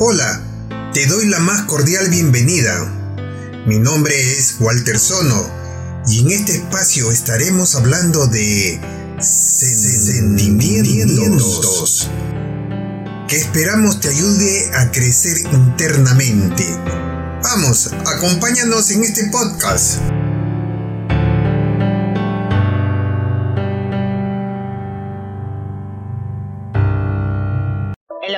Hola, te doy la más cordial bienvenida. Mi nombre es Walter Sono y en este espacio estaremos hablando de sentimientos que esperamos te ayude a crecer internamente. Vamos, acompáñanos en este podcast.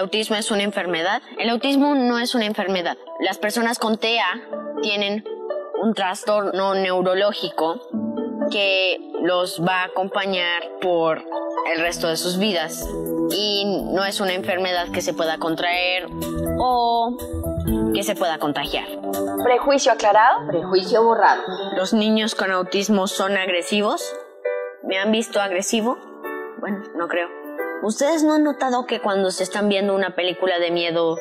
Autismo es una enfermedad? El autismo no es una enfermedad. Las personas con TEA tienen un trastorno neurológico que los va a acompañar por el resto de sus vidas y no es una enfermedad que se pueda contraer o que se pueda contagiar. Prejuicio aclarado, prejuicio borrado. ¿Los niños con autismo son agresivos? ¿Me han visto agresivo? Bueno, no creo. ¿Ustedes no han notado que cuando se están viendo una película de miedo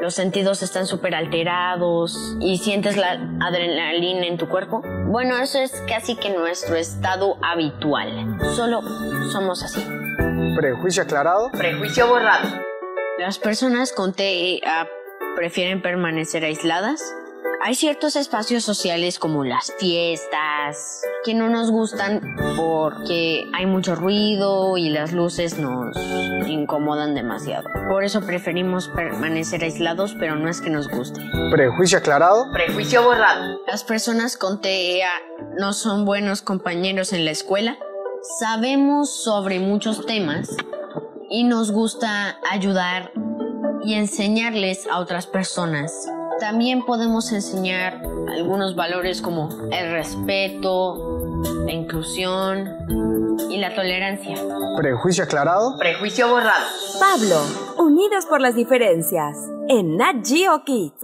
los sentidos están súper alterados y sientes la adrenalina en tu cuerpo. Bueno, eso es casi que nuestro estado habitual. Solo somos así. Prejuicio aclarado. Prejuicio borrado. Las personas con TEA prefieren permanecer aisladas. Hay ciertos espacios sociales como las fiestas que no nos gustan porque hay mucho ruido y las luces nos incomodan demasiado. Por eso preferimos permanecer aislados, pero no es que nos guste. Prejuicio aclarado. Prejuicio borrado. Las personas con TEA no son buenos compañeros en la escuela. Sabemos sobre muchos temas y nos gusta ayudar y enseñarles a otras personas. También podemos enseñar algunos valores como el respeto, la inclusión y la tolerancia. Prejuicio aclarado. Prejuicio borrado. Pablo, unidos por las diferencias, en Nat Geo Kids.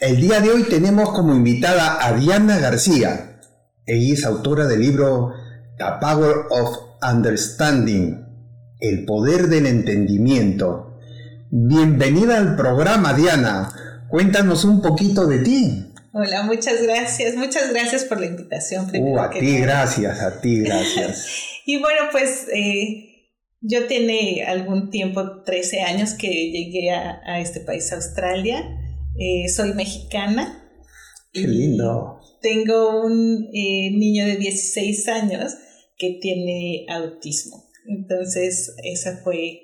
El día de hoy tenemos como invitada a Diana García. Ella es autora del libro The Power of Understanding, el poder del entendimiento. Bienvenida al programa, Diana. Cuéntanos un poquito de ti. Hola, muchas gracias. Muchas gracias por la invitación. Uh, a ti, gracias, a ti, gracias. y bueno, pues eh, yo tiene algún tiempo, 13 años, que llegué a, este país, Australia. Eh, soy mexicana. Qué lindo. Tengo un eh, niño de 16 años que tiene autismo. Entonces, esa fue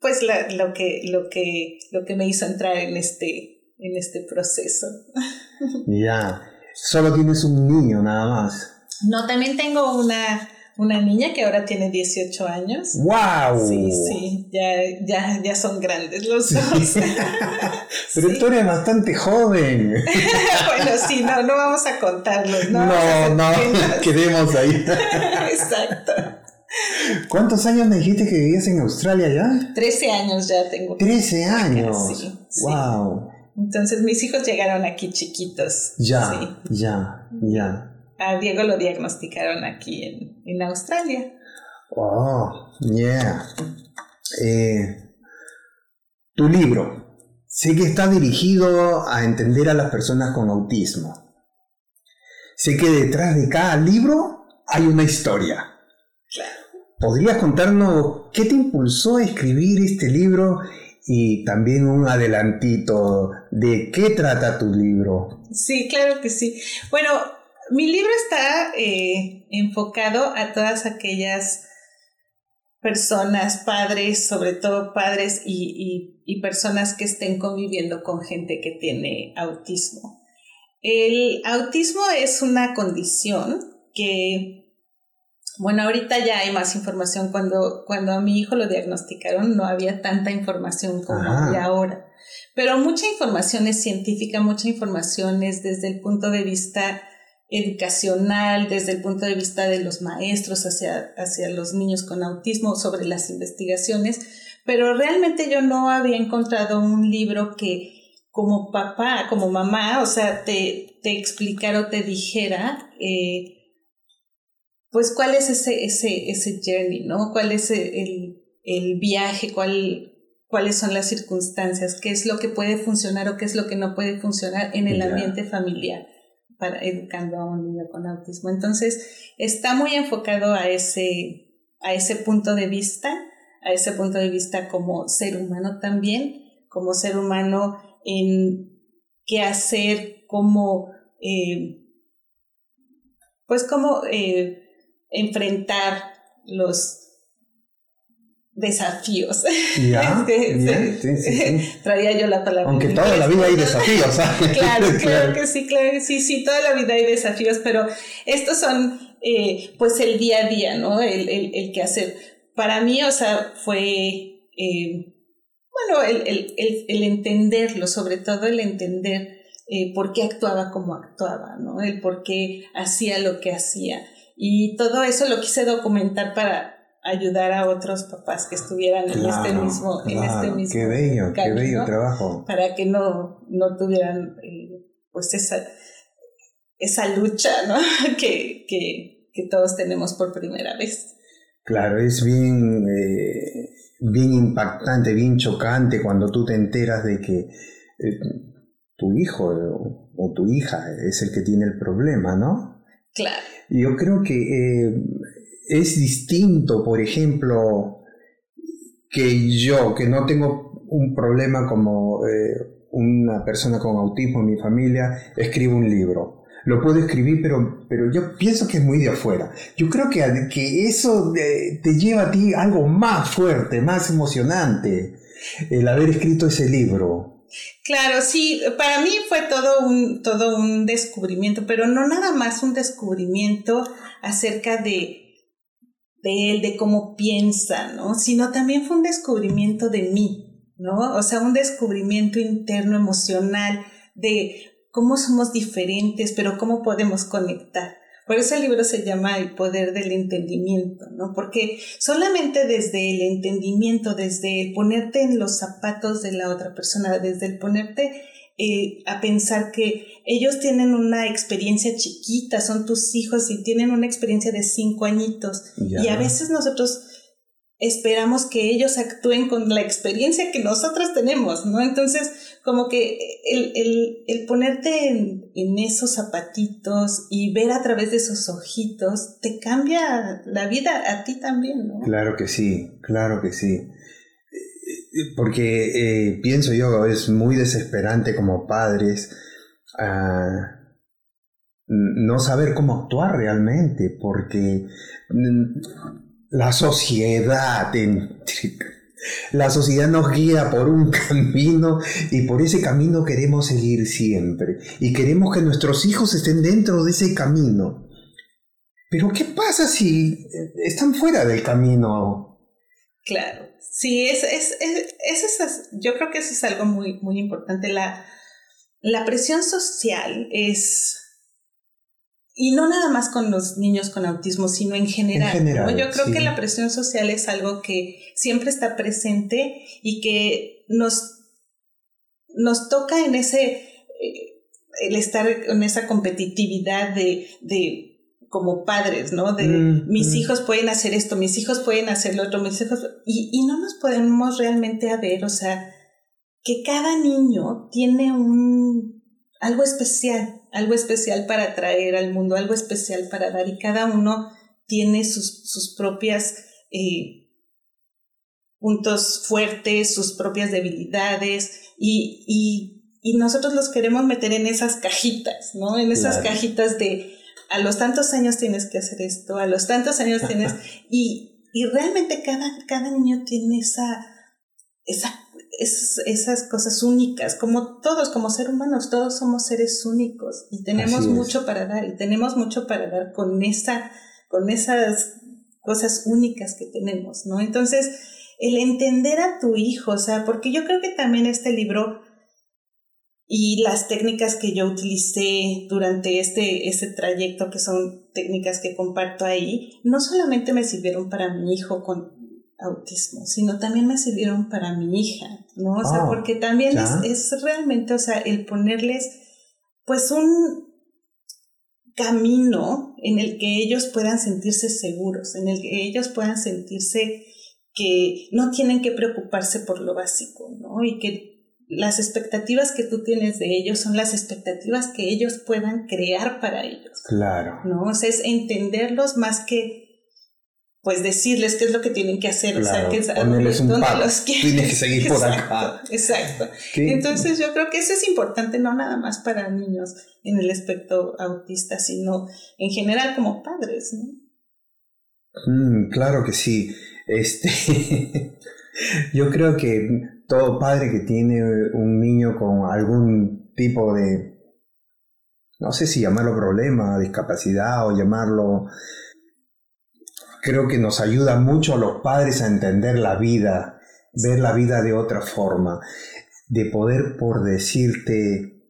pues lo, que, lo, que, lo que me hizo entrar en este, en este proceso. Ya, solo tienes un niño nada más. No, también tengo una, una niña que ahora tiene 18 años. ¡Wow! Sí, sí, ya, ya, ya son grandes los dos. Pero tú eres bastante joven. bueno, sí, no, no vamos a contarlos, ¿no? No, no, quedemos ahí. Exacto. ¿Cuántos años me dijiste que vivías en Australia ya? Trece años ya tengo. Trece años. Sí, Wow. Entonces mis hijos llegaron aquí chiquitos. Ya, ya, ya. A Diego lo diagnosticaron aquí en, en Australia. Oh, yeah. Eh, tu libro. Sé que está dirigido a entender a las personas con autismo. Sé que detrás de cada libro hay una historia. Claro. ¿Podrías contarnos qué te impulsó a escribir este libro y también un adelantito de qué trata tu libro? Sí, claro que sí. Bueno, mi libro está eh, enfocado a todas aquellas personas, padres, sobre todo padres y, y personas que estén conviviendo con gente que tiene autismo. El autismo es una condición que bueno, ahorita ya hay más información. Cuando, cuando a mi hijo lo diagnosticaron no había tanta información como hay ahora. Pero mucha información es científica, mucha información es desde el punto de vista educacional, desde el punto de vista de los maestros hacia, hacia los niños con autismo, sobre las investigaciones. Pero realmente yo no había encontrado un libro que como papá, como mamá, o sea, te, te explicara o te dijera eh, pues cuál es ese, ese, ese journey, ¿no? ¿Cuál es el, el viaje? ¿Cuál, ¿Cuáles son las circunstancias? ¿Qué es lo que puede funcionar o qué es lo que no puede funcionar en el ambiente familiar para educando a un niño con autismo? Entonces, está muy enfocado a ese, a ese punto de vista, a ese punto de vista como ser humano también, como ser humano en qué hacer, cómo, eh, pues cómo eh, enfrentar los desafíos. Ya, ya, sí, sí, sí. Traía yo la palabra. Aunque toda la vida hay desafíos. ¿sabes? claro, claro que sí, claro que sí, sí, toda la vida hay desafíos, pero estos son eh, pues el día a día, ¿no? El, el, el que hacer. Para mí, o sea, fue, eh, bueno, el, el, el, el entenderlo, sobre todo el entender eh, por qué actuaba como actuaba, ¿no? El por qué hacía lo que hacía. Y todo eso lo quise documentar para ayudar a otros papás que estuvieran en este Claro, mismo, en este claro, mismo Qué bello, qué bello trabajo. para que no, no tuvieran eh, pues esa, esa lucha ¿no? que, que, que todos tenemos por primera vez. Claro, es bien, eh, bien impactante, bien chocante cuando tú te enteras de que eh, tu hijo o tu hija es el que tiene el problema, ¿no? Claro, Yo creo que eh, es distinto, por ejemplo, que yo, que no tengo un problema como eh, una persona con autismo en mi familia, escribo un libro. Lo puedo escribir, pero, pero yo pienso que es muy de afuera. Yo creo que, que eso eh, te lleva a ti algo más fuerte, más emocionante, el haber escrito ese libro. Claro, sí, para mí fue todo un, todo un descubrimiento, pero no nada más un descubrimiento acerca de, de él, de cómo piensa, ¿no? Sino también fue un descubrimiento de mí, ¿no? O sea, un descubrimiento interno, emocional, de cómo somos diferentes, pero cómo podemos conectar. Por eso el libro se llama El poder del entendimiento, ¿no? Porque solamente desde el entendimiento, desde el ponerte en los zapatos de la otra persona, desde el ponerte eh, a pensar que ellos tienen una experiencia chiquita, son tus hijos y tienen una experiencia de cinco añitos. Ya. Y a veces nosotros esperamos que ellos actúen con la experiencia que nosotros tenemos, ¿no? Entonces, como que el, el, el ponerte en, en, esos zapatitos y ver a través de esos ojitos te cambia la vida a ti también, ¿no? Claro que sí, claro que sí. Porque eh, pienso yo, es muy desesperante como padres uh, no saber cómo actuar realmente, porque la sociedad, la sociedad nos guía por un camino y por ese camino queremos seguir siempre y queremos que nuestros hijos estén dentro de ese camino. Pero ¿qué pasa si están fuera del camino? Claro, sí, es, es, es, es yo creo que eso es algo muy, muy importante. La, la presión social es y no nada más con los niños con autismo, sino en general. En general ¿no? Yo creo sí. que la presión social es algo que siempre está presente y que nos, nos toca en ese, eh, el estar en esa competitividad de, de como padres, ¿no? De Mm, mis mm. hijos pueden hacer esto, mis hijos pueden hacer lo otro, mis hijos... Y, y no nos podemos realmente a ver, o sea, que cada niño tiene un algo especial, algo especial para traer al mundo, algo especial para dar y cada uno tiene sus, sus propias eh, puntos fuertes, sus propias debilidades y, y, y, nosotros los queremos meter en esas cajitas, ¿no? En esas Claro. cajitas de a los tantos años tienes que hacer esto, a los tantos años tienes... y, y realmente cada, cada niño tiene esa, esa esas, esas cosas únicas, como todos, como seres humanos, todos somos seres únicos y tenemos es. mucho para dar y tenemos mucho para dar con esa, con esas cosas únicas que tenemos, ¿no? Entonces, el entender a tu hijo, o sea, porque yo creo que también este libro y las técnicas que yo utilicé durante este, este trayecto, que son técnicas que comparto ahí, no solamente me sirvieron para mi hijo con autismo, sino también me sirvieron para mi hija, ¿no? O sea, Oh, porque también es, es realmente, o sea, el ponerles pues un camino en el que ellos puedan sentirse seguros, en el que ellos puedan sentirse que no tienen que preocuparse por lo básico, ¿no? Y que las expectativas que tú tienes de ellos son las expectativas que ellos puedan crear para ellos, Claro. ¿no? O sea, es entenderlos más que pues decirles qué es lo que tienen que hacer, Claro, o sea, que ponerles un dónde los quieren. Tienes que seguir por Exacto, acá. Exacto. ¿Qué? Entonces yo creo que eso es importante no nada más para niños en el espectro autista, sino en general como padres, ¿no? Mm, claro que sí. Este, yo creo que todo padre que tiene un niño con algún tipo de, no sé si llamarlo problema, discapacidad o llamarlo, creo que nos ayuda mucho a los padres a entender la vida, ver la vida de otra forma, de poder, por decirte,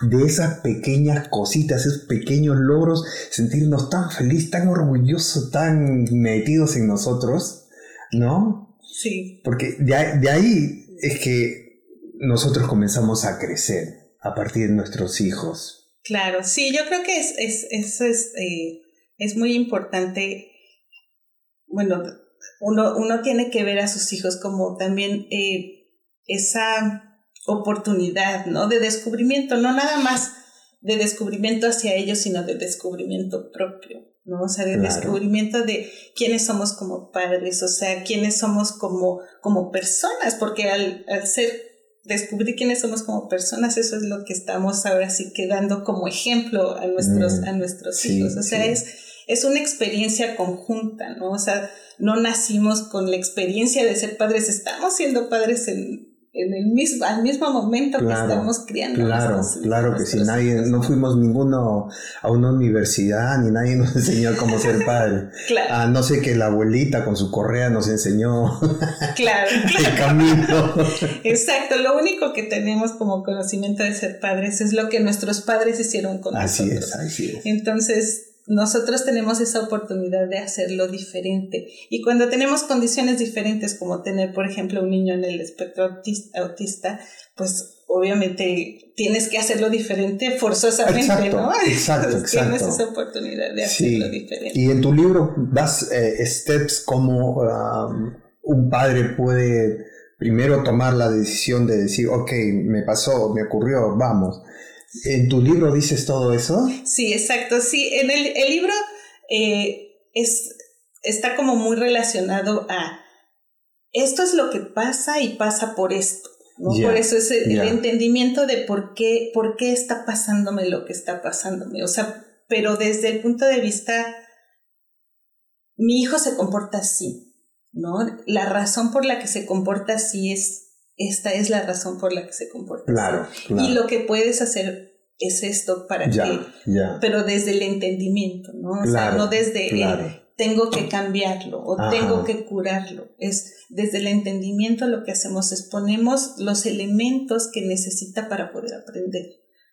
de esas pequeñas cositas, esos pequeños logros, sentirnos tan feliz, tan orgullosos, tan metidos en nosotros, ¿no? Sí, Porque de ahí, de ahí es que nosotros comenzamos a crecer a partir de nuestros hijos. claro. Sí, yo creo que es, es, eso es, eh, es muy importante. Bueno, uno, uno tiene que ver a sus hijos como también eh, esa oportunidad, ¿no? De descubrimiento, no nada más de descubrimiento hacia ellos, sino de descubrimiento propio, ¿no? O sea, de Claro. descubrimiento de quiénes somos como padres, o sea, quiénes somos como, como personas, porque al, al ser, descubrir quiénes somos como personas, eso es lo que estamos ahora sí que dando como ejemplo a nuestros, Mm, a nuestros sí, hijos, o sea, sí. es, es una experiencia conjunta, ¿no? O sea, no nacimos con la experiencia de ser padres, estamos siendo padres en, en el mismo, al mismo momento Claro, que estamos criando. a Claro, nuestros- claro que sí. nuestros Nadie, no fuimos ninguno a una universidad ni nadie nos enseñó cómo ser padre. Claro, A no sé que la abuelita con su correa nos enseñó claro, el camino. exacto. Lo único que tenemos como conocimiento de ser padres es lo que nuestros padres hicieron con Así nosotros. es, así es. Entonces, nosotros tenemos esa oportunidad de hacerlo diferente. Y cuando tenemos condiciones diferentes, como tener, por ejemplo, un niño en el espectro autis- autista, pues obviamente tienes que hacerlo diferente forzosamente, Exacto, ¿no? exacto, Entonces, Tienes esa oportunidad de Sí. hacerlo diferente. Y en tu libro das eh, steps como um, un padre puede primero tomar la decisión de decir, ok, me pasó, me ocurrió, vamos. ¿En tu libro dices todo eso? Sí, exacto. Sí, en el, el libro eh, es, está como muy relacionado a esto es lo que pasa y pasa por esto. por eso es el, el entendimiento de por qué, por qué está pasándome lo que está pasándome. O sea, pero desde el punto de vista, mi hijo se comporta así, ¿no? La razón por la que se comporta así es, esta es la razón por la que se comporta así. Claro, claro. Y lo que puedes hacer es esto para que ya, ya. pero desde el entendimiento, ¿no? O sea, no desde el tengo que cambiarlo o Ajá. tengo que curarlo. Es desde el entendimiento lo que hacemos es ponemos los elementos que necesita para poder aprender.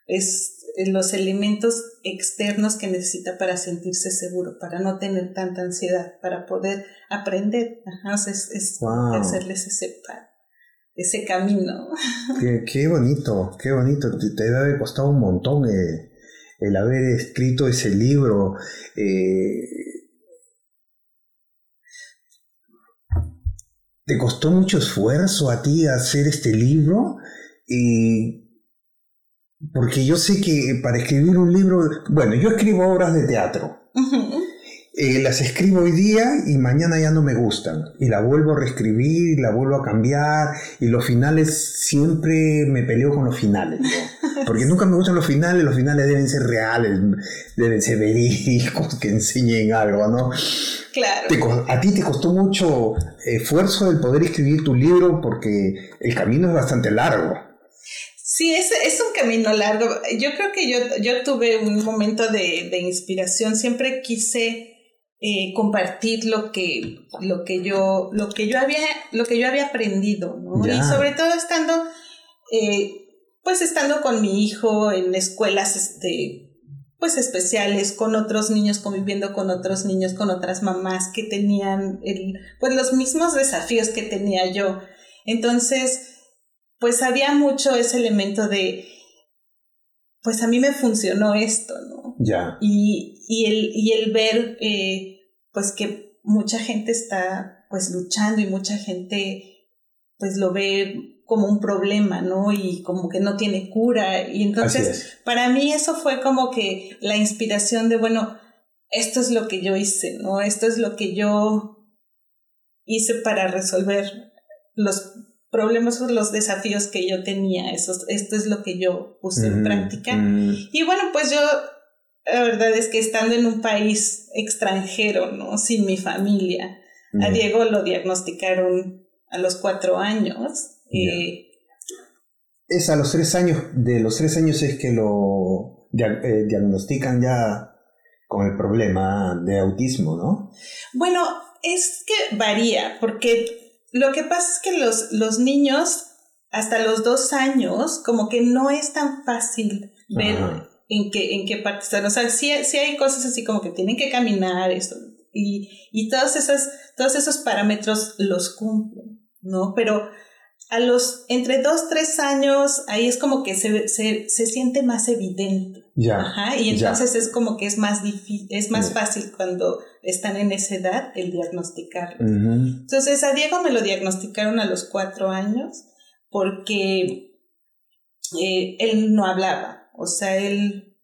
Es eh, los elementos externos que necesita para sentirse seguro, para no tener tanta ansiedad, para poder aprender. Ajá, es, es Wow. hacerles ese, pa- ese camino. Qué, qué bonito, qué bonito. Te, te debe haber costado un montón eh, el haber escrito ese libro. eh, ¿Te costó mucho esfuerzo a ti hacer este libro? Y porque yo sé que para escribir un libro, bueno, yo escribo obras de teatro. Eh, las escribo hoy día y mañana ya no me gustan. Y la vuelvo a reescribir, y la vuelvo a cambiar. Y los finales, siempre me peleo con los finales. ¿no? Porque nunca me gustan los finales, los finales deben ser reales, deben ser verídicos, que enseñen algo, ¿no? Claro. Te a ti te costó mucho esfuerzo el poder escribir tu libro porque el camino es bastante largo. Sí, es, es un camino largo. Yo creo que yo, yo tuve un momento de, de inspiración. Siempre quise eh, compartir lo que, lo que yo, lo que yo había, lo que yo había aprendido. Y sobre todo estando, eh, pues estando con mi hijo en escuelas, este, pues especiales, con otros niños, conviviendo con otros niños, con otras mamás que tenían el, pues los mismos desafíos que tenía yo. Entonces, pues había mucho ese elemento de, pues a mí me funcionó esto, ¿no? Ya. Y, y, el, y el ver, eh, pues que mucha gente está, pues luchando y mucha gente, pues lo ve como un problema, ¿no? Y como que no tiene cura. Y entonces, es. para mí eso fue como que la inspiración de, bueno, esto es lo que yo hice, ¿no? Esto es lo que yo hice para resolver los problemas o los desafíos que yo tenía. Eso, esto es lo que yo puse en práctica. Y bueno, pues yo, la verdad es que estando en un país extranjero, ¿no? Sin mi familia, a Diego lo diagnosticaron a los cuatro años. Eh, es a los tres años, de los tres años es que lo eh, diagnostican ya con el problema de autismo, ¿no? Bueno, es que varía, porque lo que pasa es que los, los niños hasta los dos años, como que no es tan fácil ver en qué, en qué parte están. O sea, sí, hay cosas así como que tienen que caminar, eso, y, y todos, esos, todos esos parámetros los cumplen, ¿no? Pero a los entre dos, tres años, ahí es como que se, se, se siente más evidente. Ya. Ajá, y entonces es como que es más difícil, es más fácil cuando están en esa edad el diagnosticarlo. Entonces a Diego me lo diagnosticaron a los cuatro años porque eh, él no hablaba, o sea, él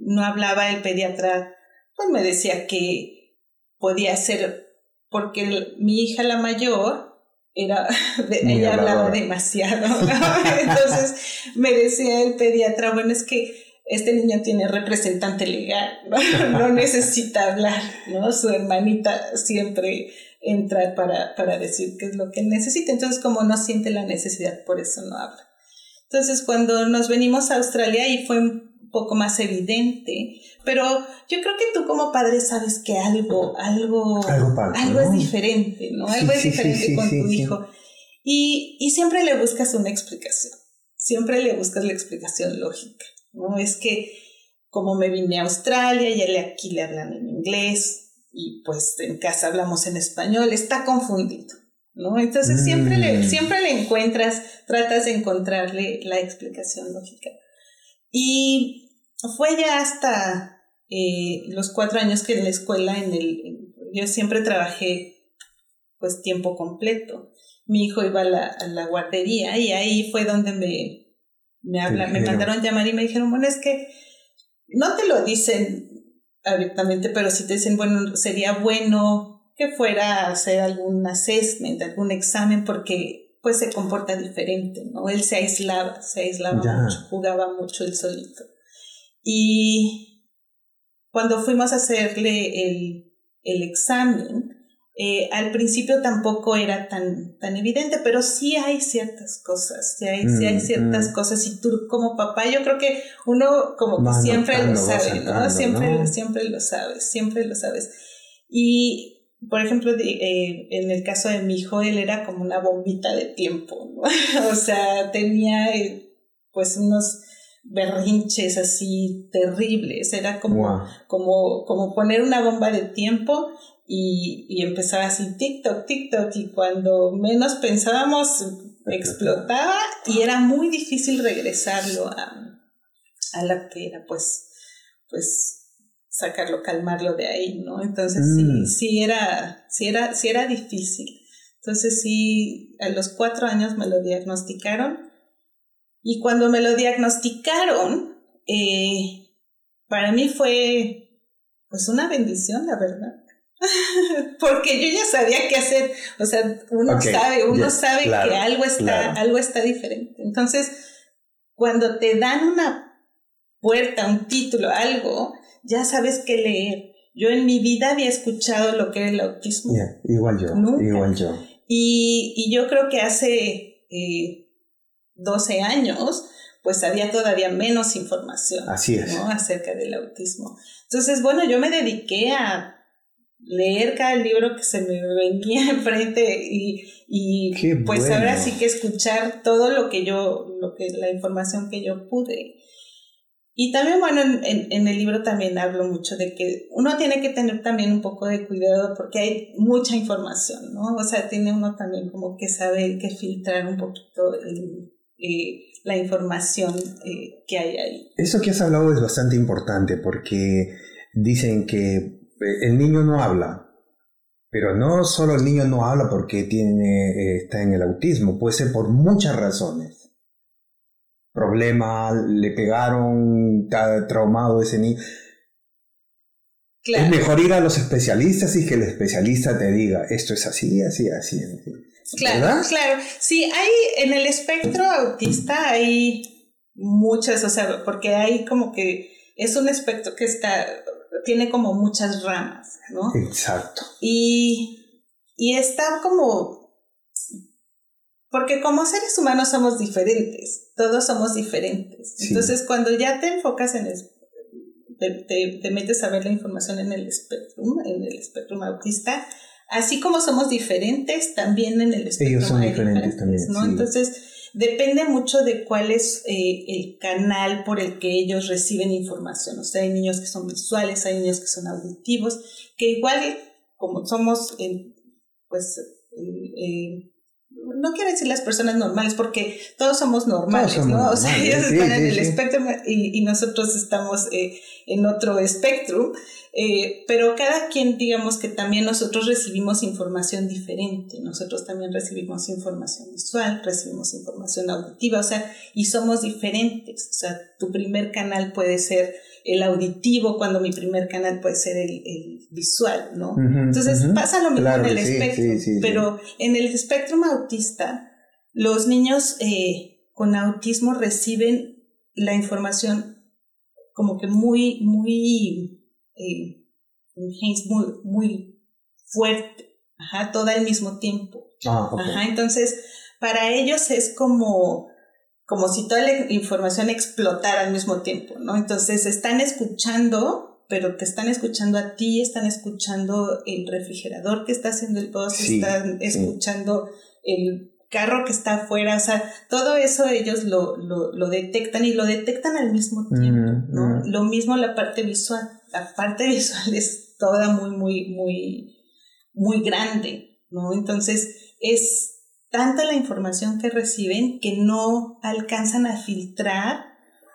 no hablaba, el pediatra pues me decía que podía ser porque mi hija la mayor era, ella hablaba demasiado, entonces me decía el pediatra, bueno, es que este niño tiene representante legal, ¿no? necesita hablar, ¿no? Su hermanita siempre entra para, para decir qué es lo que necesita, entonces como no siente la necesidad, por eso no habla. Entonces cuando nos venimos a Australia y fue un poco más evidente, pero yo creo que tú como padre sabes que algo, algo, algo, es diferente, ¿no? Algo es diferente con tu hijo. Y, y siempre le buscas una explicación, siempre le buscas la explicación lógica. ¿no? Es que como me vine a Australia y él aquí le hablan en inglés y pues en casa hablamos en español, está confundido, ¿no? Entonces siempre, le, mm. siempre le encuentras, tratas de encontrarle la explicación lógica. Y fue ya hasta eh, los cuatro años que en la escuela, en el, yo siempre trabajé pues tiempo completo. Mi hijo iba a la, a la guardería y ahí fue donde me, me, habla, me mandaron llamar y me dijeron, bueno, es que no te lo dicen abiertamente, pero sí te dicen, bueno, sería bueno que fuera a hacer algún assessment, algún examen, porque pues se comporta diferente, ¿no? Él se aislaba, se aislaba mucho, jugaba mucho él solito. Y cuando fuimos a hacerle el, el examen, eh, al principio tampoco era tan, tan evidente, pero sí hay ciertas cosas, sí hay, hay mm, ciertas mm. cosas y tú como papá yo creo que uno como que siempre lo sabe, ¿no? Siempre, siempre lo sabes, siempre lo sabes. Y por ejemplo, eh, en el caso de mi hijo, él era como una bombita de tiempo, ¿no? o sea, tenía eh, pues unos berrinches así terribles, era como, como, como poner una bomba de tiempo y, y empezaba así TikTok, TikTok y cuando menos pensábamos explotaba y era muy difícil regresarlo a, a la que era pues, pues sacarlo, calmarlo de ahí, ¿no? Entonces sí, mm. sí era, sí era, sí era difícil. Entonces sí, a los cuatro años me lo diagnosticaron y cuando me lo diagnosticaron, eh, para mí fue pues una bendición, la verdad. Porque yo ya sabía qué hacer. O sea, uno sabe, uno sabe que algo está, algo está diferente. Entonces, cuando te dan una puerta, un título, algo, ya sabes qué leer. Yo en mi vida había escuchado lo que era el autismo. igual yo, igual yo. Y, y, yo creo que hace eh, 12 años, pues había todavía menos información Así es. acerca del autismo. Entonces, bueno, yo me dediqué a leer cada libro que se me venía enfrente y, y pues ahora sí que escuchar todo lo que yo, lo que, la información que yo pude. Y también, bueno, en, en, el libro también hablo mucho de que uno tiene que tener también un poco de cuidado porque hay mucha información, ¿no? O sea, tiene uno también como que saber que filtrar un poquito eh, la información eh, que hay ahí. Eso que has hablado es bastante importante porque dicen que el niño no habla, pero no solo el niño no habla porque tiene, eh, está en el autismo, puede ser por muchas razones. Problema, le pegaron, está traumado ese niño. Es mejor ir a los especialistas y que el especialista te diga, esto es así, así, así. Claro, claro. Sí, hay en el espectro autista hay muchas, o sea, porque hay como que es un espectro que está, tiene como muchas ramas, ¿no? Exacto. Y, y está como, porque como seres humanos somos diferentes, todos somos diferentes. Entonces, cuando ya te enfocas en el te, te, metes a ver la información en el espectro, en el espectro autista, así como somos diferentes, también en el espectro Ellos son diferentes, también. ¿no? Entonces, depende mucho de cuál es eh, el canal por el que ellos reciben información. O sea, hay niños que son visuales, hay niños que son auditivos, que igual como somos, pues, eh, no quiero decir las personas normales, porque todos somos normales, ¿no? O sea, ellos están en el espectro y, y, nosotros estamos eh, en otro espectro, eh, pero cada quien, digamos que también nosotros recibimos información diferente, nosotros también recibimos información visual, recibimos información auditiva, o sea, y somos diferentes, o sea, tu primer canal puede ser el auditivo, cuando mi primer canal puede ser el, visual, ¿no? Entonces pasa lo mismo en el espectro, pero en el espectro autista, los niños eh, con autismo reciben la información como que muy, muy, eh, muy, muy fuerte, ajá, todo al mismo tiempo. Ah, Ajá, entonces, para ellos es como como si toda la información explotara al mismo tiempo, ¿no? Entonces están escuchando, pero te están escuchando a ti, están escuchando el refrigerador que está haciendo el post, están escuchando el carro que está afuera, o sea, todo eso ellos lo, lo, detectan y lo detectan al mismo tiempo, mm, ¿no? Mm. Lo mismo la parte visual, la parte visual es toda muy, muy, muy, muy grande, ¿no? Entonces es tanta la información que reciben que no alcanzan a filtrar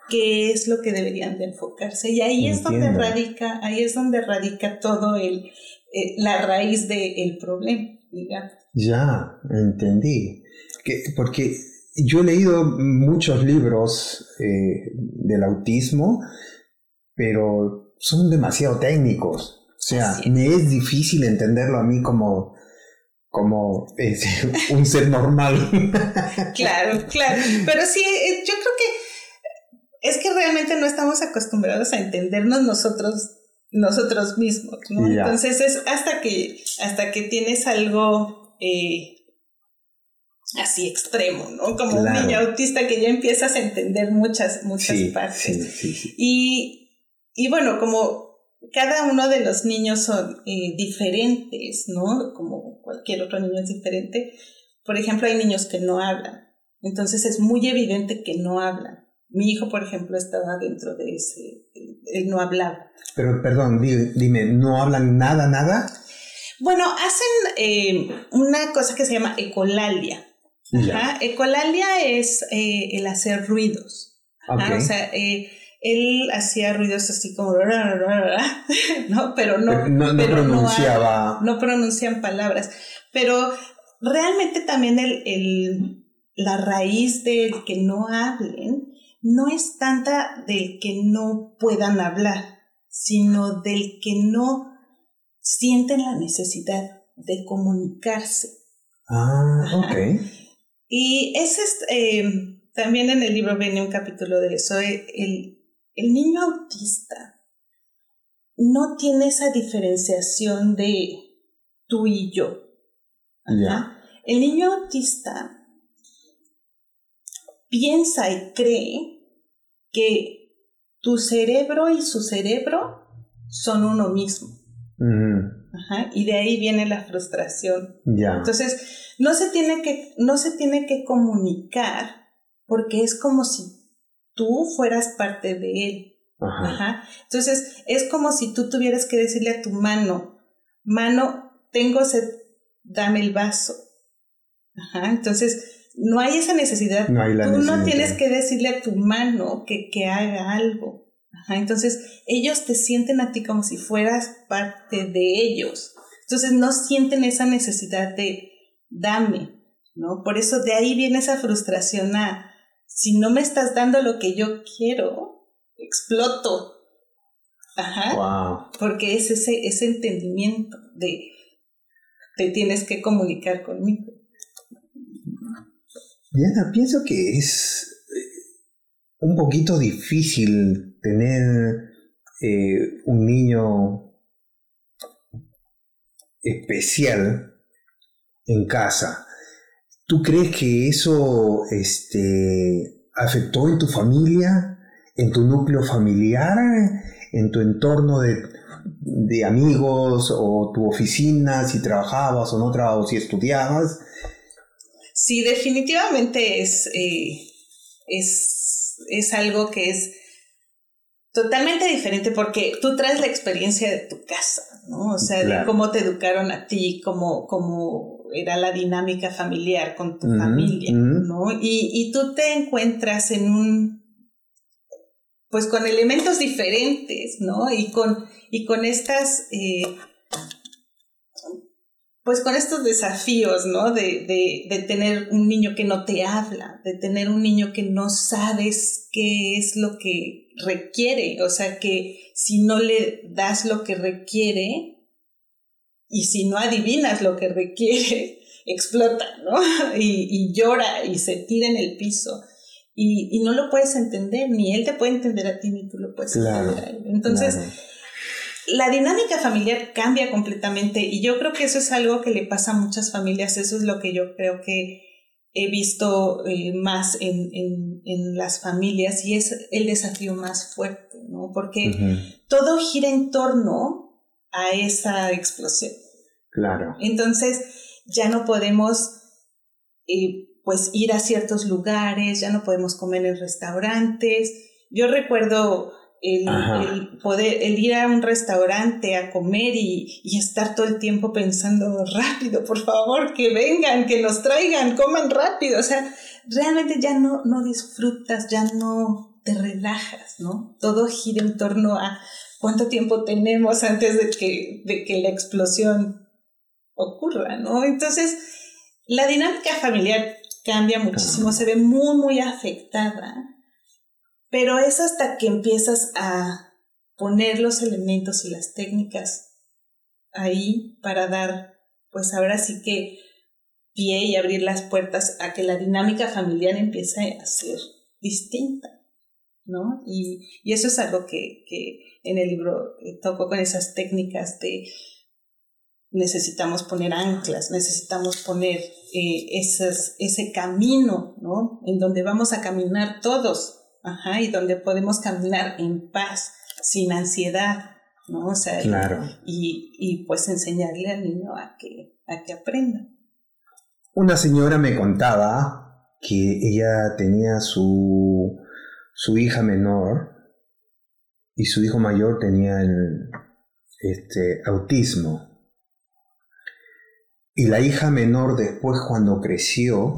qué es lo que deberían de enfocarse. Y ahí es donde radica, ahí es donde radica todo el, eh, la raíz del problema. Ya, entendí. Que, porque yo he leído muchos libros eh, del autismo, pero son demasiado técnicos. O sea, me es difícil entenderlo a mí como como un ser normal. claro, claro. Pero sí, eh, yo creo que es que realmente no estamos acostumbrados a entendernos nosotros nosotros mismos, ¿no? Entonces es hasta que hasta que tienes algo eh, así extremo, ¿no? Como un niño autista que ya empiezas a entender muchas muchas partes. y y bueno, como cada uno de los niños son eh, diferentes, ¿no? Como cualquier otro niño es diferente. Por ejemplo, hay niños que no hablan. Entonces es muy evidente que no hablan. Mi hijo, por ejemplo, estaba dentro de ese, él no hablaba. Pero, perdón, dime, ¿no hablan nada, nada? Bueno, hacen eh, una cosa que se llama ecolalia. Ajá. Ecolalia es eh, el hacer ruidos. O sea, él hacía ruidos así como no pero no no, pronunciaba no, pronuncian palabras pero realmente también el, el, la raíz del que no hablen no es tanta del que no puedan hablar sino del que no sienten la necesidad de comunicarse. Ah ok. Y ese es eh, también en el libro viene un capítulo de eso el el niño autista no tiene esa diferenciación de tú y yo. El niño autista piensa y cree que tu cerebro y su cerebro son uno mismo. y de ahí viene la frustración. Entonces, no se, tiene que, no se tiene que comunicar porque es como si tú fueras parte de él. Ajá. Entonces, es como si tú tuvieras que decirle a tu mano, mano, tengo sed, dame el vaso. Ajá. Entonces, no hay esa necesidad. No hay la tú no tienes que decirle a tu mano que, que haga algo. Ajá. Entonces, ellos te sienten a ti como si fueras parte de ellos. Entonces, no sienten esa necesidad de dame, ¿no? Por eso de ahí viene esa frustración a si no me estás dando lo que yo quiero, exploto. Ajá. Wow. Porque es ese, ese entendimiento de te tienes que comunicar conmigo. Diana, pienso que es eh, un poquito difícil tener eh, un niño especial en casa. ¿Tú crees que eso este, afectó en tu familia, en tu núcleo familiar, en tu entorno de, de amigos o tu oficina, si trabajabas o no trabajabas, si estudiabas? Sí, definitivamente es, eh, es, es algo que es totalmente diferente porque tú traes la experiencia de tu casa, ¿no? O sea, Claro. de cómo te educaron a ti, cómo, cómo era la dinámica familiar con tu familia. ¿no? Y, y tú te encuentras en un, pues con elementos diferentes, ¿no? Y con, y con estas, eh, pues con estos desafíos, ¿no? De, de, de tener un niño que no te habla, de tener un niño que no sabes qué es lo que requiere, o sea que si no le das lo que requiere y si no adivinas lo que requiere, explota, ¿no? Y, y llora y se tira en el piso. Y, y no lo puedes entender, ni él te puede entender a ti, ni tú lo puedes Claro, entender a él. Entonces, Claro. La dinámica familiar cambia completamente y yo creo que eso es algo que le pasa a muchas familias, eso es lo que yo creo que he visto eh, más en, en, en las familias y es el desafío más fuerte, ¿no? Porque todo gira en torno a esa explosión. Claro. Entonces ya no podemos eh, pues ir a ciertos lugares, ya no podemos comer en restaurantes. Yo recuerdo el, poder, el ir a un restaurante a comer y, y estar todo el tiempo pensando rápido, por favor, que vengan, que nos traigan, coman rápido. O sea, realmente ya no, no disfrutas, ya no te relajas, ¿no? Todo gira en torno a cuánto tiempo tenemos antes de que, de que la explosión ocurra, ¿no? Entonces, la dinámica familiar cambia muchísimo, se ve muy, muy afectada, pero es hasta que empiezas a poner los elementos y las técnicas ahí para dar, pues ahora sí que pie y abrir las puertas a que la dinámica familiar empiece a ser distinta, ¿no? Y, y eso es algo que, que en el libro eh, toco con esas técnicas de necesitamos poner anclas, necesitamos poner eh, ese camino, ¿no? En donde vamos a caminar todos, ajá, y donde podemos caminar en paz, sin ansiedad, ¿no? O sea, Claro. y, y pues enseñarle al niño a que, a que aprenda. Una señora me contaba que ella tenía su, su hija menor y su hijo mayor tenía el este, autismo. Y la hija menor después cuando creció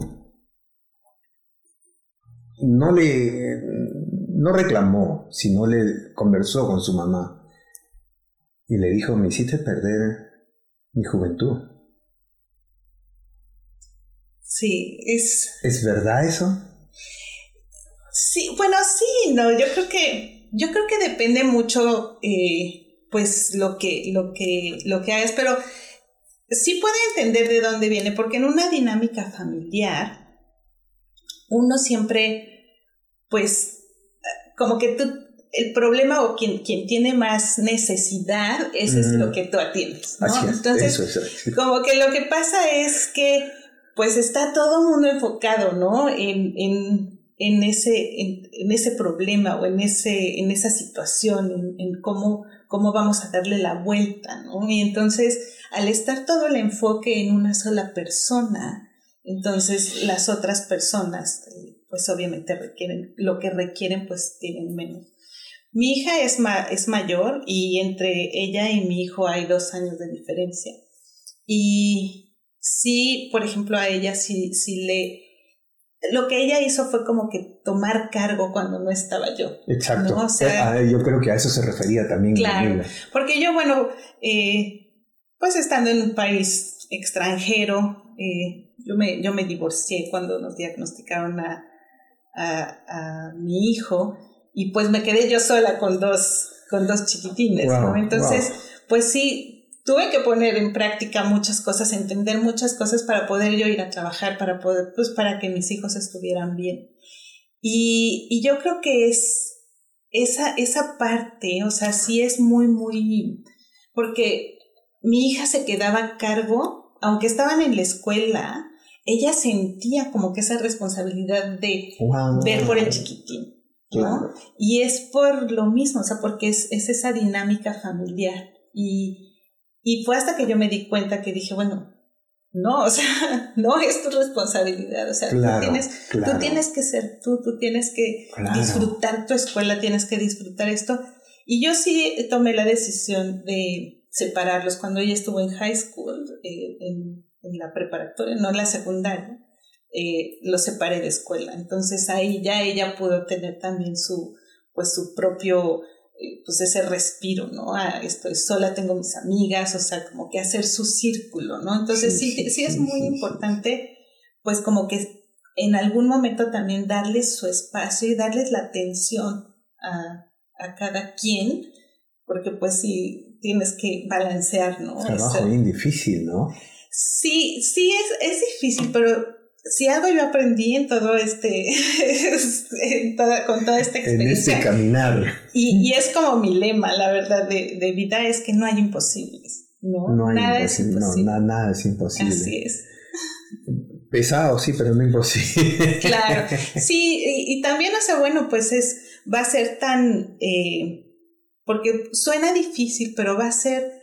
no le no reclamó, sino le conversó con su mamá y le dijo, me hiciste perder mi juventud. Sí, es, ¿Es verdad eso? Sí, bueno, sí, no, yo creo que, yo creo que depende mucho, eh, pues, lo que, lo que, lo que hagas, pero sí puede entender de dónde viene, porque en una dinámica familiar, uno siempre, pues, como que tú, el problema o quien, quien tiene más necesidad, eso es Mm. lo que tú atiendes, ¿no? Así es, Entonces, eso es, así. como que lo que pasa es que pues está todo el mundo enfocado, ¿no? En, en, en ese, en, en ese problema o en, ese, en esa situación, en, cómo, cómo vamos a darle la vuelta, ¿no? Y entonces, al estar todo el enfoque en una sola persona, entonces las otras personas, pues obviamente requieren, lo que requieren, pues tienen menos. Mi hija es, ma es mayor y entre ella y mi hijo hay dos años de diferencia. Y sí, por ejemplo, a ella sí, sí le... Lo que ella hizo fue como que tomar cargo cuando no estaba yo. Exacto. ¿no? O sea- Eh, yo creo que a eso se refería también. Claro. Porque yo, bueno, eh, pues estando en un país extranjero, eh, yo, me, yo me divorcié cuando nos diagnosticaron a, a, a mi hijo y pues me quedé yo sola con dos con dos chiquitines, Wow, ¿no? Entonces, wow. pues sí, tuve que poner en práctica muchas cosas, entender muchas cosas para poder yo ir a trabajar, para poder, pues para que mis hijos estuvieran bien. Y, y yo creo que es esa, esa parte, o sea, sí es muy, muy, porque mi hija se quedaba a cargo, aunque estaban en la escuela, ella sentía como que esa responsabilidad de Wow. ver por el chiquitín, ¿no? Y es por lo mismo, o sea, porque es, es esa dinámica familiar. Y, y fue hasta que yo me di cuenta que dije, bueno, no, o sea, no es tu responsabilidad, o sea, Claro, tú, tienes, claro. tú tienes que ser tú, tú tienes que Claro. disfrutar tu escuela, tienes que disfrutar esto. Y yo sí tomé la decisión de separarlos cuando ella estuvo en high school, eh, en, en la preparatoria, no en la secundaria, eh, los separé de escuela. Entonces ahí ya ella pudo tener también su, pues su propio, eh, pues ese respiro, ¿no? Ah, estoy sola, tengo mis amigas, o sea, como que hacer su círculo, ¿no? Entonces sí, Sí, es muy importante, pues como que en algún momento también darles su espacio y darles la atención a, a cada quien, porque pues sí tienes que balancear, ¿no? Trabajo bien difícil, ¿no? Sí, sí es, es difícil, pero si algo yo aprendí en todo este, en toda- con toda esta En experiencia, este caminar. y, y es como mi lema, la verdad, de, de vida, es que no hay imposibles, ¿no? No hay Nada imposible. es No, imposible. na- nada es imposible. Así es. Pesado, sí, pero no imposible. Claro, sí, y, y también, o sea, bueno, pues es, va a ser tan, eh, porque suena difícil, pero va a ser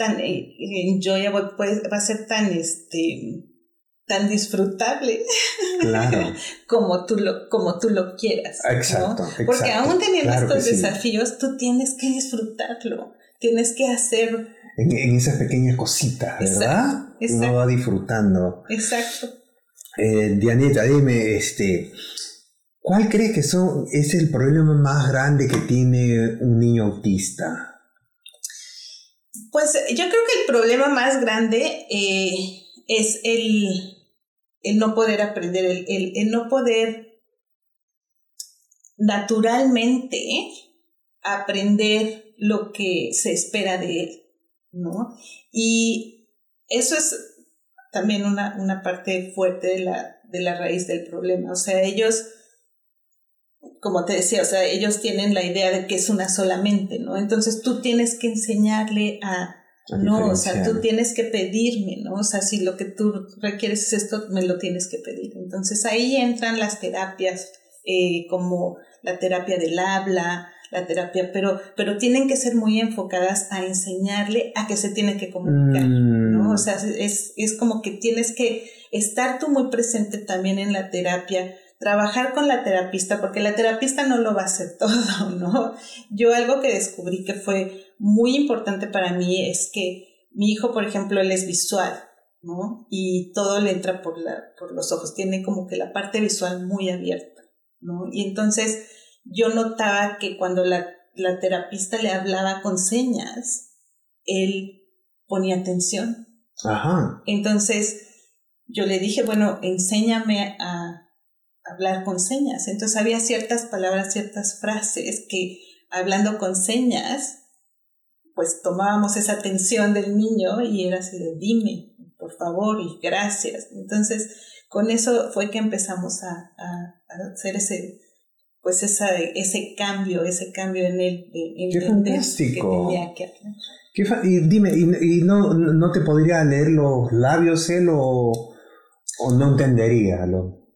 tan enjoyable, pues, va a ser tan, este, tan disfrutable Claro, como tú lo, como tú lo quieras. ¿no? exacto, Porque exacto. aún teniendo Claro estos sí. desafíos, tú tienes que disfrutarlo, tienes que hacer, En, en esas pequeñas cositas, ¿verdad? Exacto, exacto. Uno va disfrutando. exacto. Eh, Dianeta, dime, este, ¿cuál crees que son, es el problema más grande que tiene un niño autista? Pues yo creo que el problema más grande eh, es el, el no poder aprender, el, el- el no poder naturalmente aprender lo que se espera de él, ¿no? Y eso es también una, una parte fuerte de la, de la raíz del problema. O sea, ellos, como te decía, o sea, ellos tienen la idea de que es una solamente, ¿no? Entonces tú tienes que enseñarle a, A no, o sea, tú tienes que pedirme, ¿no? O sea, si lo que tú requieres es esto, me lo tienes que pedir. Entonces ahí entran las terapias eh, como la terapia del habla, la terapia, pero, pero tienen que ser muy enfocadas a enseñarle a que se tiene que comunicar, Mm, ¿no? O sea, es, es como que tienes que estar tú muy presente también en la terapia, trabajar con la terapista, porque la terapista no lo va a hacer todo, ¿no? Yo algo que descubrí que fue muy importante para mí es que mi hijo, por ejemplo, él es visual, ¿no? Y todo le entra por, la, por los ojos, tiene como que la parte visual muy abierta, ¿no? Y entonces yo notaba que cuando la, la terapista le hablaba con señas, él ponía atención. Ajá. Entonces yo le dije, bueno, enséñame a hablar con señas. Entonces había ciertas palabras, ciertas frases que hablando con señas, pues tomábamos esa atención del niño y era así de dime, por favor, y gracias. Entonces con eso fue que empezamos a, a- a hacer ese pues esa, ese cambio, ese cambio en él de ¡Qué fantástico! que tenía que hablar. ¿Qué fa- y dime, ¿y, y no, no te podría leer los labios él o, o no entendería? Lo,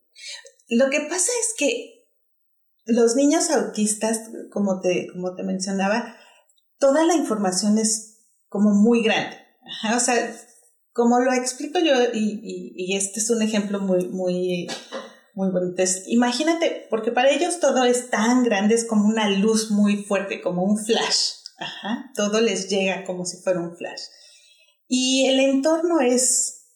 Lo que pasa es que los niños autistas, como te, como te mencionaba, toda la información es como muy grande. O sea, como lo explico yo, y, y- este es un ejemplo muy, muy, muy bonito. Imagínate, porque para ellos todo es tan grande, es como una luz muy fuerte, como un flash. Todo les llega como si fuera un flash. Y el entorno es,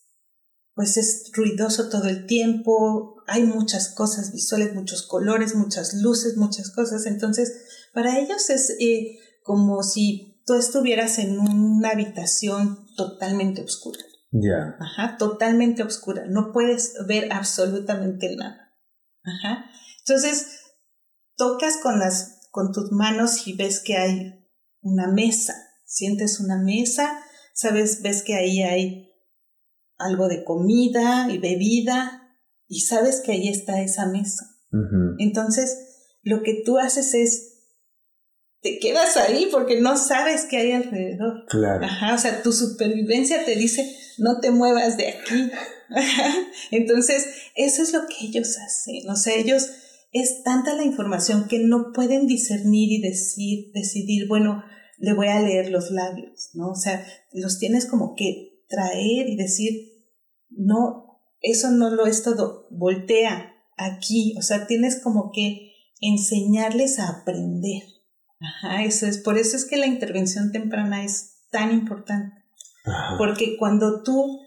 pues es ruidoso todo el tiempo, hay muchas cosas visuales, muchos colores, muchas luces, muchas cosas. Entonces, para ellos es eh, como si tú estuvieras en una habitación totalmente oscura. ya. Ajá, totalmente oscura. No puedes ver absolutamente nada. Ajá. Entonces, tocas con las con tus manos y ves que hay una mesa, sientes una mesa, sabes, ves que ahí hay algo de comida y bebida y sabes que ahí está esa mesa. Entonces, lo que tú haces es te quedas ahí porque no sabes qué hay alrededor. Claro. Ajá, o sea, tu supervivencia te dice, no te muevas de aquí. Entonces, eso es lo que ellos hacen. O sea, ellos es tanta la información que no pueden discernir y decir, decidir, bueno, le voy a leer los labios, ¿no? O sea, los tienes como que traer y decir, no, eso no lo es todo, voltea aquí, o sea, tienes como que enseñarles a aprender. Ajá, eso es, por eso es que la intervención temprana es tan importante. Porque cuando tú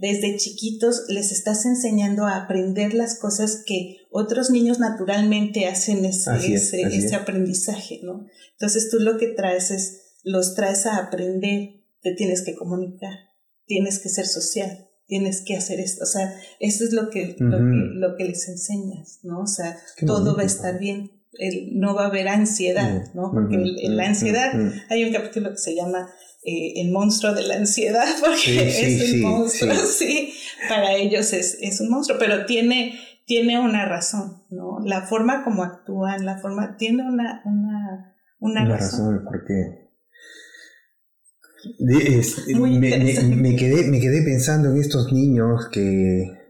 desde chiquitos les estás enseñando a aprender las cosas que otros niños naturalmente hacen ese, ese, aprendizaje, ¿no? Entonces tú lo que traes es, los traes a aprender, te tienes que comunicar, tienes que ser social, tienes que hacer esto, o sea, eso es lo que, lo, que les enseñas, ¿no? O sea, todo va a estar bien, no va a haber ansiedad, ¿no? Porque en la ansiedad hay un capítulo que se llama eh, el monstruo de la ansiedad, porque es un monstruo, sí. para ellos es, es, un monstruo, pero tiene, tiene una razón, ¿no? La forma como actúan, la forma, tiene una, una, una, razón. razón porque me, me, quedé, me quedé pensando en estos niños que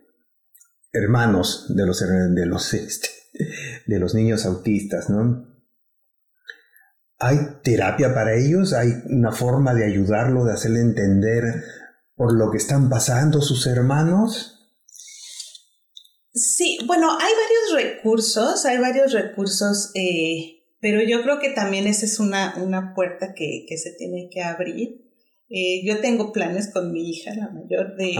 hermanos de los de los este, de los niños autistas, ¿no? ¿Hay terapia para ellos? ¿Hay una forma de ayudarlo, de hacerle entender por lo que están pasando sus hermanos? Sí, bueno, hay varios recursos, hay varios recursos, eh, pero yo creo que también esa es una, una puerta que, que se tiene que abrir. Eh, yo tengo planes con mi hija, la mayor, de,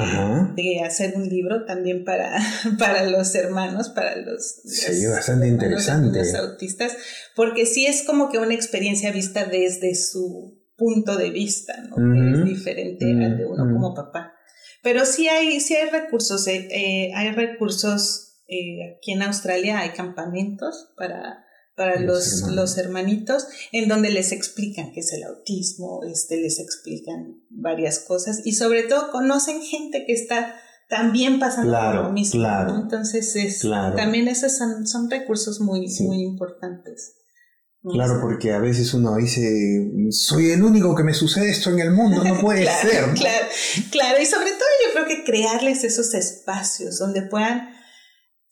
de, hacer un libro también para, para los hermanos, para los, sí, bastante interesante. los autistas, porque sí es como que una experiencia vista desde su punto de vista, ¿no? que es diferente al de uno como papá. Pero sí hay, sí hay recursos, eh, eh, hay recursos, aquí en Australia hay campamentos para para los, los, hermanitos, en donde les explican qué es el autismo, este, les explican varias cosas y sobre todo conocen gente que está también pasando por lo mismo. Claro, Entonces, es, también esos son, son recursos muy, muy importantes. Claro, porque a veces uno dice, soy el único que me sucede esto en el mundo, no puede ser. Claro, claro, y sobre todo yo creo que crearles esos espacios donde puedan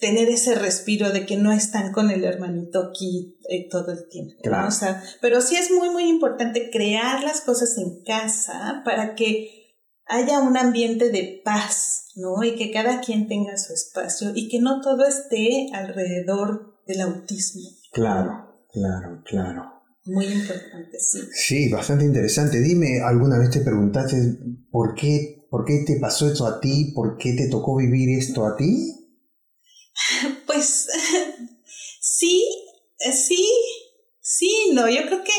tener ese respiro de que no están con el hermanito aquí eh, todo el tiempo. O sea, pero sí es muy, muy importante crear las cosas en casa para que haya un ambiente de paz, ¿no? Y que cada quien tenga su espacio y que no todo esté alrededor del autismo. Claro, claro, claro. Muy importante, sí. Sí, bastante interesante. Dime, ¿alguna vez te preguntaste por qué, por qué te pasó esto a ti? ¿Por qué te tocó vivir esto a ti? Pues sí, sí, sí, no, yo creo que,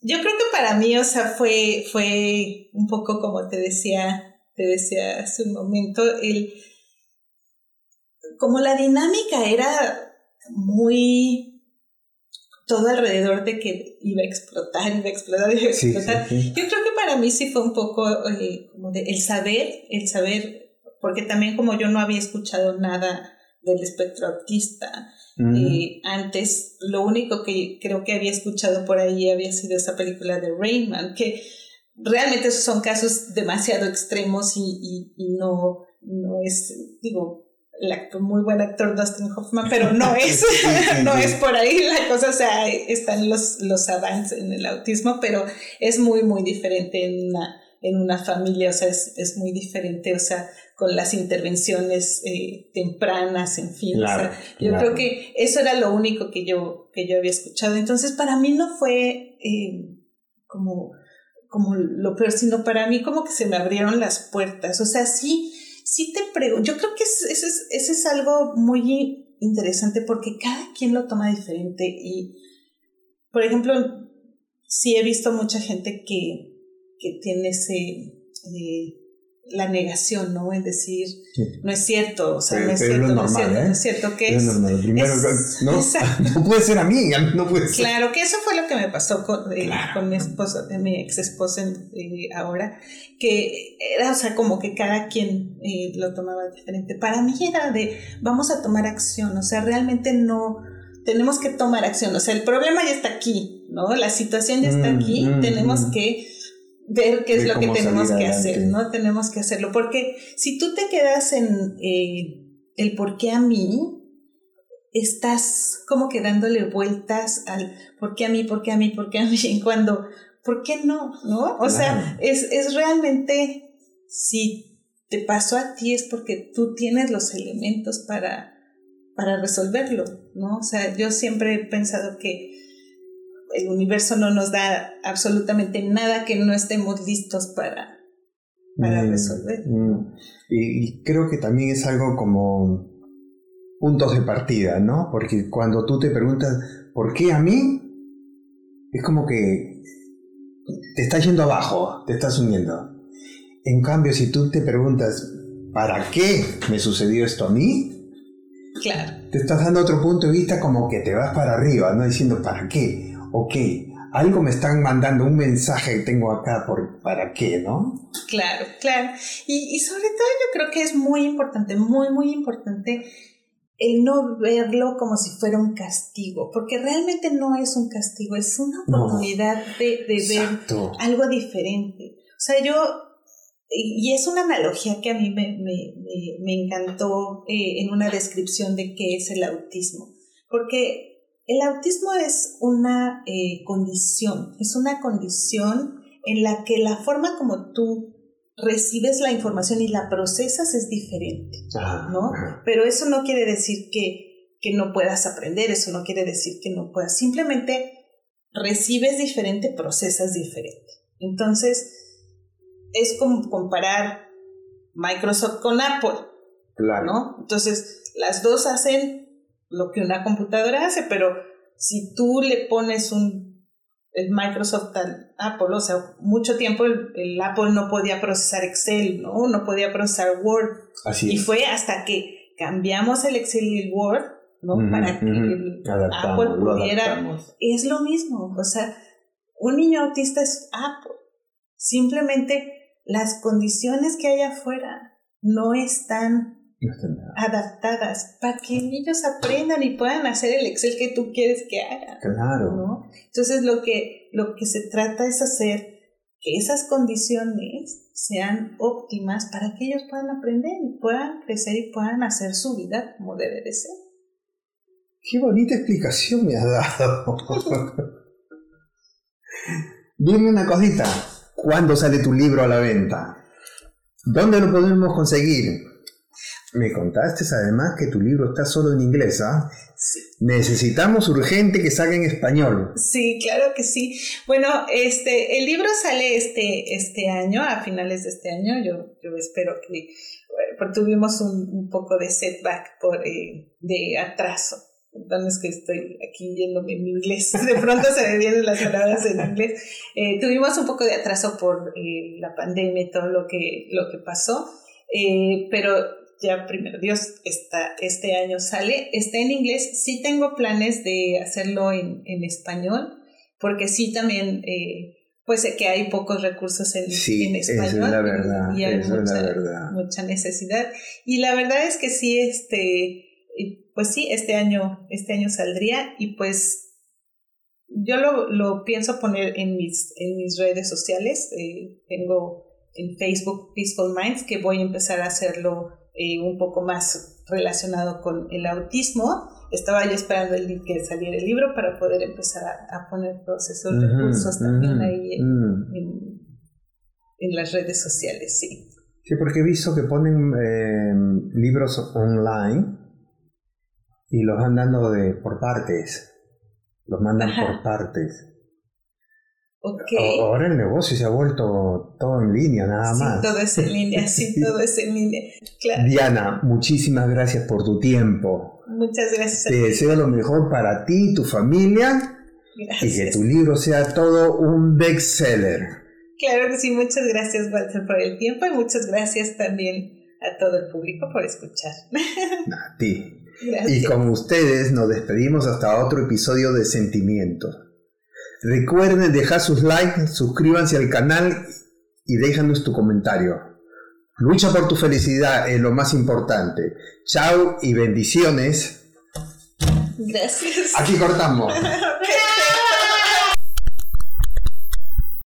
yo creo que para mí, o sea, fue, fue un poco como te decía, te decía hace un momento, el, como la dinámica era muy todo alrededor de que iba a explotar, iba a explotar, iba a explotar. Yo creo que para mí sí fue un poco eh, como de el saber, el saber, porque también como yo no había escuchado nada del espectro autista. Eh, antes, lo único que creo que había escuchado por ahí había sido esa película de Rainman, que realmente esos son casos demasiado extremos y, y, no, no es, digo, el actor, muy buen actor Dustin Hoffman, pero no es, no es por ahí la cosa, o sea, están los, los avances en el autismo, pero es muy, muy diferente en una, en una familia, o sea, es, es muy diferente, o sea, con las intervenciones eh, tempranas, en fin. yo creo que eso era lo único que yo, que yo había escuchado. Entonces, para mí no fue eh, como, como lo peor, sino para mí como que se me abrieron las puertas. O sea, sí, sí te pregunto, yo creo que eso es, eso es algo muy interesante porque cada quien lo toma diferente y, por ejemplo, sí he visto mucha gente que, que tiene ese... Eh, la negación, ¿no? Es decir, Sí. no es cierto, o sea, Pero- no es pero es cierto, lo no es normal, cierto, ¿eh? no es cierto, que Es es, normal. Primero, es- no, no puede ser amiga, no puede ser. Claro, que eso fue lo que me pasó con, eh, Claro. con mi esposo, eh, mi ex esposa ahora, que era, o sea, como que cada quien eh, lo tomaba diferente. Para mí era de, vamos a tomar acción, o sea, realmente no, tenemos que tomar acción, o sea, el problema ya está aquí, ¿no? La situación ya está Mm, aquí, mm, tenemos mm. que ver qué es lo que tenemos que hacer. ¿no? Tenemos que hacerlo, porque si tú te quedas en eh, el por qué a mí, estás como que dándole vueltas al por qué a mí, por qué a mí, por qué a mí, cuando, ¿por qué no? ¿No? O sea, es, es realmente, si te pasó a ti es porque tú tienes los elementos para, para resolverlo, ¿no? O sea, yo siempre he pensado que el universo no nos da absolutamente nada que no estemos listos para, para Mm, resolver. mm. Y, y creo que también es algo como puntos de partida, ¿no? Porque cuando tú te preguntas, ¿por qué a mí? Es como que te estás yendo abajo, te estás hundiendo. En cambio, si tú te preguntas, ¿para qué me sucedió esto a mí? Claro, Te estás dando otro punto de vista como que te vas para arriba, ¿no? Diciendo, ¿para qué? Ok, algo me están mandando, un mensaje que tengo acá, por, ¿para qué, no? Claro, claro. Y, y sobre todo yo creo que es muy importante, muy, muy importante el no verlo como si fuera un castigo, porque realmente no es un castigo, es una No. oportunidad de, de ver algo diferente. O sea, yo, y y es una analogía que a mí me, me, me, me encantó eh, en una descripción de qué es el autismo, porque el autismo es una eh, condición, es una condición en la que la forma como tú recibes la información y la procesas es diferente. ¿no? Pero eso no quiere decir que, que no puedas aprender, eso no quiere decir que no puedas, simplemente recibes diferente, procesas diferente. Entonces, es como comparar Microsoft con Apple, Claro. ¿no? Entonces, las dos hacen lo que una computadora hace, pero si tú le pones un el Microsoft al Apple, o sea, mucho tiempo el, el Apple no podía procesar Excel, ¿no? No podía procesar Word, Así y es. fue hasta que cambiamos el Excel y el Word, ¿no? Para que el Apple lo pudiera. adaptamos. Es lo mismo. O sea, un niño autista es Apple. Simplemente las condiciones que hay afuera no están. Adaptadas para que ellos aprendan y puedan hacer el Excel que tú quieres que hagan. Claro. ¿no? Entonces lo que, lo que se trata es hacer que esas condiciones sean óptimas para que ellos puedan aprender y puedan crecer y puedan hacer su vida como debe de ser. Qué bonita explicación me has dado. Dime una cosita. ¿Cuándo sale tu libro a la venta? ¿Dónde lo podemos conseguir? Me contaste además que tu libro está solo en inglés, ¿ah? Necesitamos urgente que salga en español. Sí, claro que sí. Bueno, este, el libro sale este, este año, a finales de este año. Yo, yo espero que, porque tuvimos un, un poco de setback por, eh, de atraso. Entonces que estoy aquí yéndome en inglés. De pronto se me vienen las palabras en inglés. Eh, tuvimos un poco de atraso por eh, la pandemia y todo lo que, lo que pasó. Eh, pero ya primero Dios, está, este año sale, está en inglés, sí tengo planes de hacerlo en, en español, porque sí también, eh, pues que hay pocos recursos en, Sí, en esa español es la verdad. y, hay esa es mucha, la verdad. mucha necesidad. Y la verdad es que sí, este, pues sí, este año, este año saldría y pues yo lo, lo pienso poner en mis, en mis redes sociales, eh, tengo en Facebook Peaceful Minds, que voy a empezar a hacerlo eh, un poco más relacionado con el autismo. Estaba yo esperando el, que saliera el libro para poder empezar a, a poner todos esos recursos también ahí en, en, en las redes sociales, sí. Sí, porque he visto que ponen eh, libros online y los van dando de, por partes. Los mandan Ajá. por partes. Ahora el negocio se ha vuelto todo en línea, nada sí, más. todo es en línea, sí, todo es en línea. Claro. Diana, muchísimas gracias por tu tiempo. Muchas gracias. a Te deseo lo mejor para ti y tu familia y que Gracias. tu libro sea todo un bestseller. Claro que sí, muchas gracias Walter por el tiempo y muchas gracias también a todo el público por escuchar. A ti. Y con ustedes nos despedimos hasta otro episodio de Sentimiento. Recuerden dejar sus likes, suscríbanse al canal y déjanos tu comentario. Lucha por tu felicidad es lo más importante. Chao y bendiciones. Gracias. Aquí cortamos.